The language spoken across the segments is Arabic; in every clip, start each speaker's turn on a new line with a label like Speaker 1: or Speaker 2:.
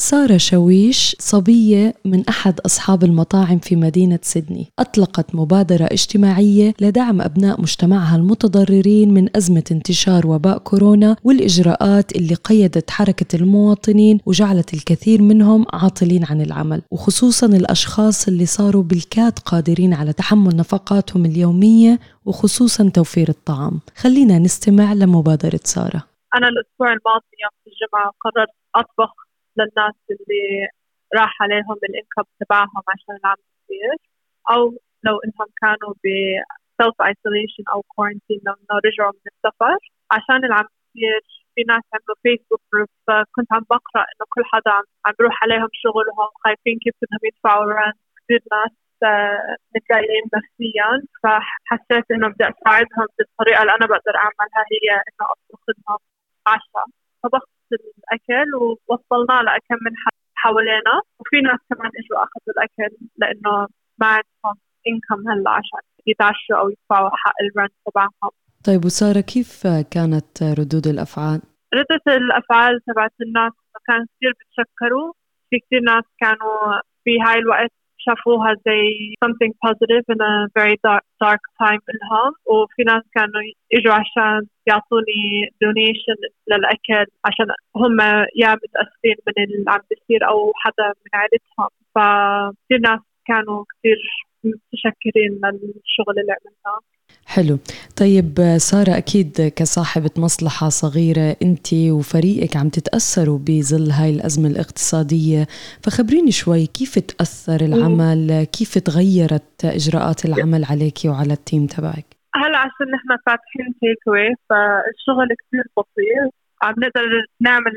Speaker 1: سارة شويش صبية من أحد أصحاب المطاعم في مدينة سيدني. أطلقت مبادرة اجتماعية لدعم أبناء مجتمعها المتضررين من أزمة انتشار وباء كورونا والإجراءات اللي قيدت حركة المواطنين وجعلت الكثير منهم عاطلين عن العمل. وخصوصا الأشخاص اللي صاروا بالكاد قادرين على تحمل نفقاتهم اليومية وخصوصا توفير الطعام. خلينا نستمع لمبادرة سارة.
Speaker 2: أنا الأسبوع الماضي يوم الجمعة قررت أطبخ للناس اللي راح عليهم الإنكم تبعهم عشان العام يصير أو لو إنهم كانوا ب self isolation أو quarantine لو إنه رجعوا من السفر عشان العام يصير في ناس عملوا فيسبوك جروب فكنت عم بقرأ إنه كل حدا عم بيروح عليهم شغلهم خايفين كيف بدهم يدفعوا رنت كثير ناس آه، متضايقين نفسيا. فحسيت إنه بدي أساعدهم بالطريقة اللي أنا بقدر أعملها هي إنه أطبخ لهم عشاء. طبخت الأكل ووصلناه لكم من حوالينا. وفي ناس كمان إجوا أخذوا الأكل لأنه ما عندهم انكم هلأ عشان يتعشوا أو يدفعوا حق الرنت تبعهم.
Speaker 1: طيب وسارة كيف كانت ردود الأفعال؟
Speaker 2: ردة الأفعال تبعت الناس كانت كثير بتشكروا. في كثير ناس كانوا في هاي الوقت شافوها زي something positive in a very dark, dark time لهم وفي ناس كانوا يجوا عشان يعطوني دونيشن للاكل عشان هم يا متاثرين من اللي عم بيصير أو حدا من عائلتهم فكثير ناس كانوا كثير متشكرين للشغل اللي عملناه
Speaker 1: حلو. طيب سارة أكيد كصاحبة مصلحة صغيرة أنت وفريقك عم تتأثروا بظل هاي الأزمة الاقتصادية فخبريني شوي كيف تأثر العمل؟ كيف تغيرت إجراءات العمل عليك وعلى التيم تبعك؟
Speaker 2: هلأ عشان نحن فاتحين تيك فالشغل كثير بسيط عم نقدر نعمل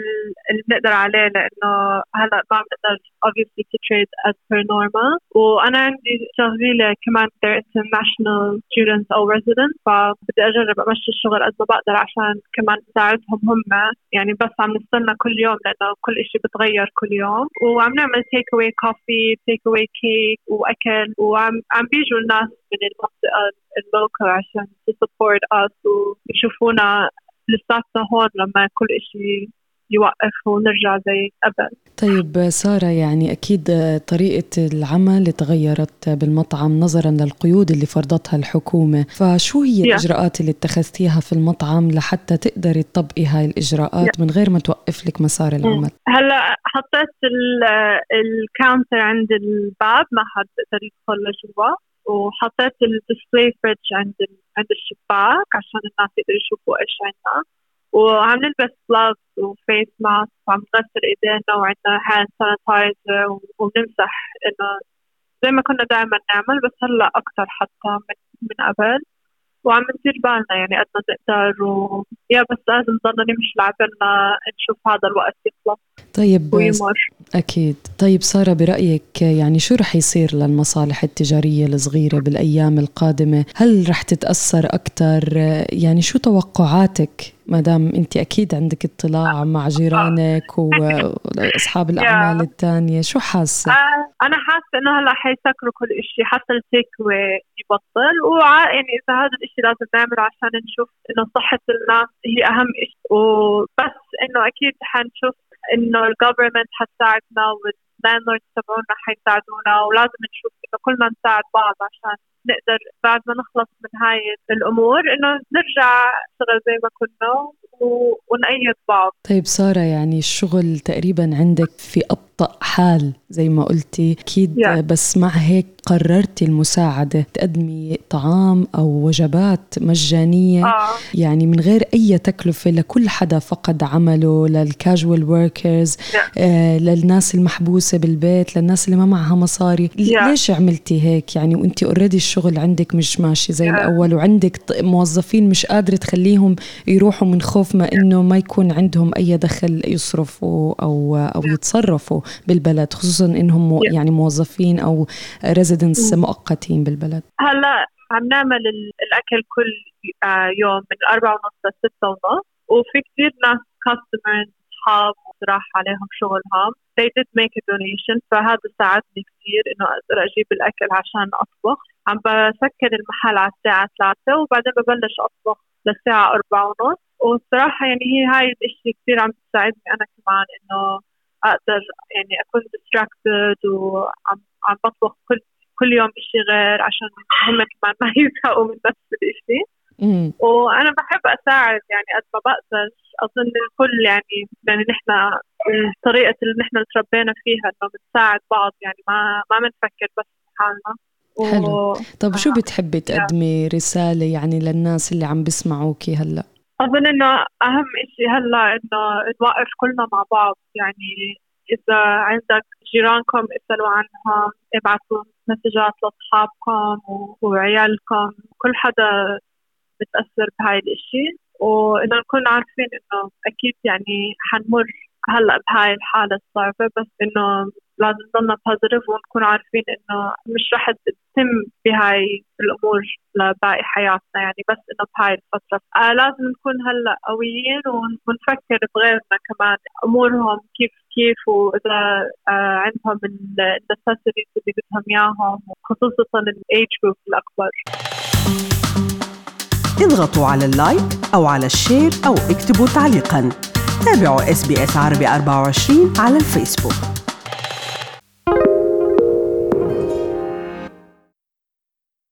Speaker 2: اللي بنقدر عليه لإنه هلا ما بنقدر obviously to trade as per normal. وأنا عندي شغيله كمان they're international students أو residents فبدي أجرب أمشي الشغل قد ما بقدر عشان كمان اساعدهم هم. يعني بس عم نستنى كل يوم لإنه كل شيء بتغير كل يوم. وعم نعمل take away coffee take away cake وأكل وعم عم بيجوا الناس من المنطقة ال local عشان to support us ويشوفونا لساتنا هون لما كل شيء يوقف ونرجع زي قبل.
Speaker 1: طيب سارة يعني أكيد طريقة العمل تغيرت بالمطعم نظرا للقيود اللي فرضتها الحكومة. فشو هي الإجراءات اللي اتخذتيها في المطعم لحتى تقدري تطبقي هاي الإجراءات من غير ما توقف لك مسار العمل؟
Speaker 2: هلا حطيت ال counter عند الباب ما حد بيقدر يدخل لجوا. وحطيت ال display fridge عند عند الشباك عشان الناس يقدروا يشوفوا إيش عندنا. وعم نلبس gloves و face mask وعم نغسل إيدينا وعندنا hand sanitizer وبنمسح إنه زي ما كنا دائما نعمل بس هلأ أكثر حتى من من قبل. وعم ندير بالنا يعني قد ما نقدر و... يا بس لازم نضلنا نمشي لعبالنا نشوف هذا الوقت يخلص
Speaker 1: طيب ويمر. أكيد. طيب سارة برأيك يعني شو رح يصير للمصالح التجارية الصغيرة بالأيام القادمة؟ هل رح تتأثر أكثر يعني شو توقعاتك؟ ما دام أنت أكيد عندك اطلاع مع جيرانك وأصحاب الأعمال الثانية شو حاسة؟
Speaker 2: آه، أنا حاسة إنه هلأ حيسكروا كل شيء حتى ال take away يبطل. ويعني إذا هذا الشيء لازم نعمله عشان نشوف إنه صحة الناس هي أهم شيء وبس إنه أكيد حنشوف إنه ال government حتساعدنا وال landlords تبعونا حيساعدونا ولازم نشوف إنه كلنا نساعد بعض عشان نقدر بعد ما نخلص من هاي الأمور إنه نرجع نشتغل زي ما كنا ونأيد بعض
Speaker 1: طيب سارة يعني الشغل تقريبا عندك في أبطأ حال زي ما قلتي أكيد yeah. بس مع هيك قررتي المساعدة تقدمي طعام أو وجبات مجانية آه. يعني من غير أي تكلفة لكل حدا فقد عمله لل casual workers آه للناس المحبوسة بالبيت للناس اللي ما معها مصاري yeah. ليش عملتي هيك يعني وانت already الشغل عندك مش ماشي زي yeah. الأول وعندك موظفين مش قادرة تخليهم يروحوا من خوف ما إنه ما يكون عندهم أي دخل يصرفوا أو أو يتصرفوا بالبلد خصوصا إنهم يعني موظفين أو ريزيدنتس مؤقتين بالبلد؟
Speaker 2: هلا عم نعمل الأكل كل آه، يوم من أربعة ونص لستة ونص. وفي كثير ناس كاستمرز أصحاب وصراحة عليهم شغلهم they did make a donation فهذا ساعدني كثير إنه أقدر أجيب الأكل عشان أطبخ. عم بسكر المحل على الساعة ثلاثة وبعدين ببلش أطبخ للساعة أربعة ونص. والصراحة يعني هي هاي الإشي كثير عم تساعدني أنا كمان إنه أقدر يعني أكون distracted وعم عم بطبخ كل كل يوم إشي غير عشان هم كمان ما يزهقوا من نفس الإشي. وأنا بحب أساعد يعني قد ما بقدر. أظن الكل يعني يعني نحن الطريقة اللي نحن تربينا فيها إنه بنساعد بعض يعني ما ما بنفكر بس حالنا
Speaker 1: حلو. طب شو بتحبي تقدمي رسالة يعني للناس اللي عم بيسمعوكي هلأ؟
Speaker 2: أظن إنه أهم إشي هلأ إنه نوقف كلنا مع بعض. يعني إذا عندك جيرانكم اسألوا عنهم ابعثوا مسجات لأصحابكم وعيالكم كل حدا بتأثر بهاي الإشي. وإنه نكون عارفين إنه أكيد يعني حنمر هلأ بهاي الحالة الصعبة بس إنه لازم نضلنا positive ونكون عارفين إنه مش رح نتم بهاي الأمور لباقي حياتنا. يعني بس إنه بهاي الفترة. آه لازم نكون هلأ قويين ونفكر بغيرنا كمان أمورهم كيف كيف وإذا آه عندهم ال necessities اللي بدهم إياهم خصوصا ال age group الأكبر.
Speaker 3: اضغطوا على ال like أو على ال share أو اكتبوا تعليقاً. تابعوا اس بي اس عربي 24 على الفيسبوك.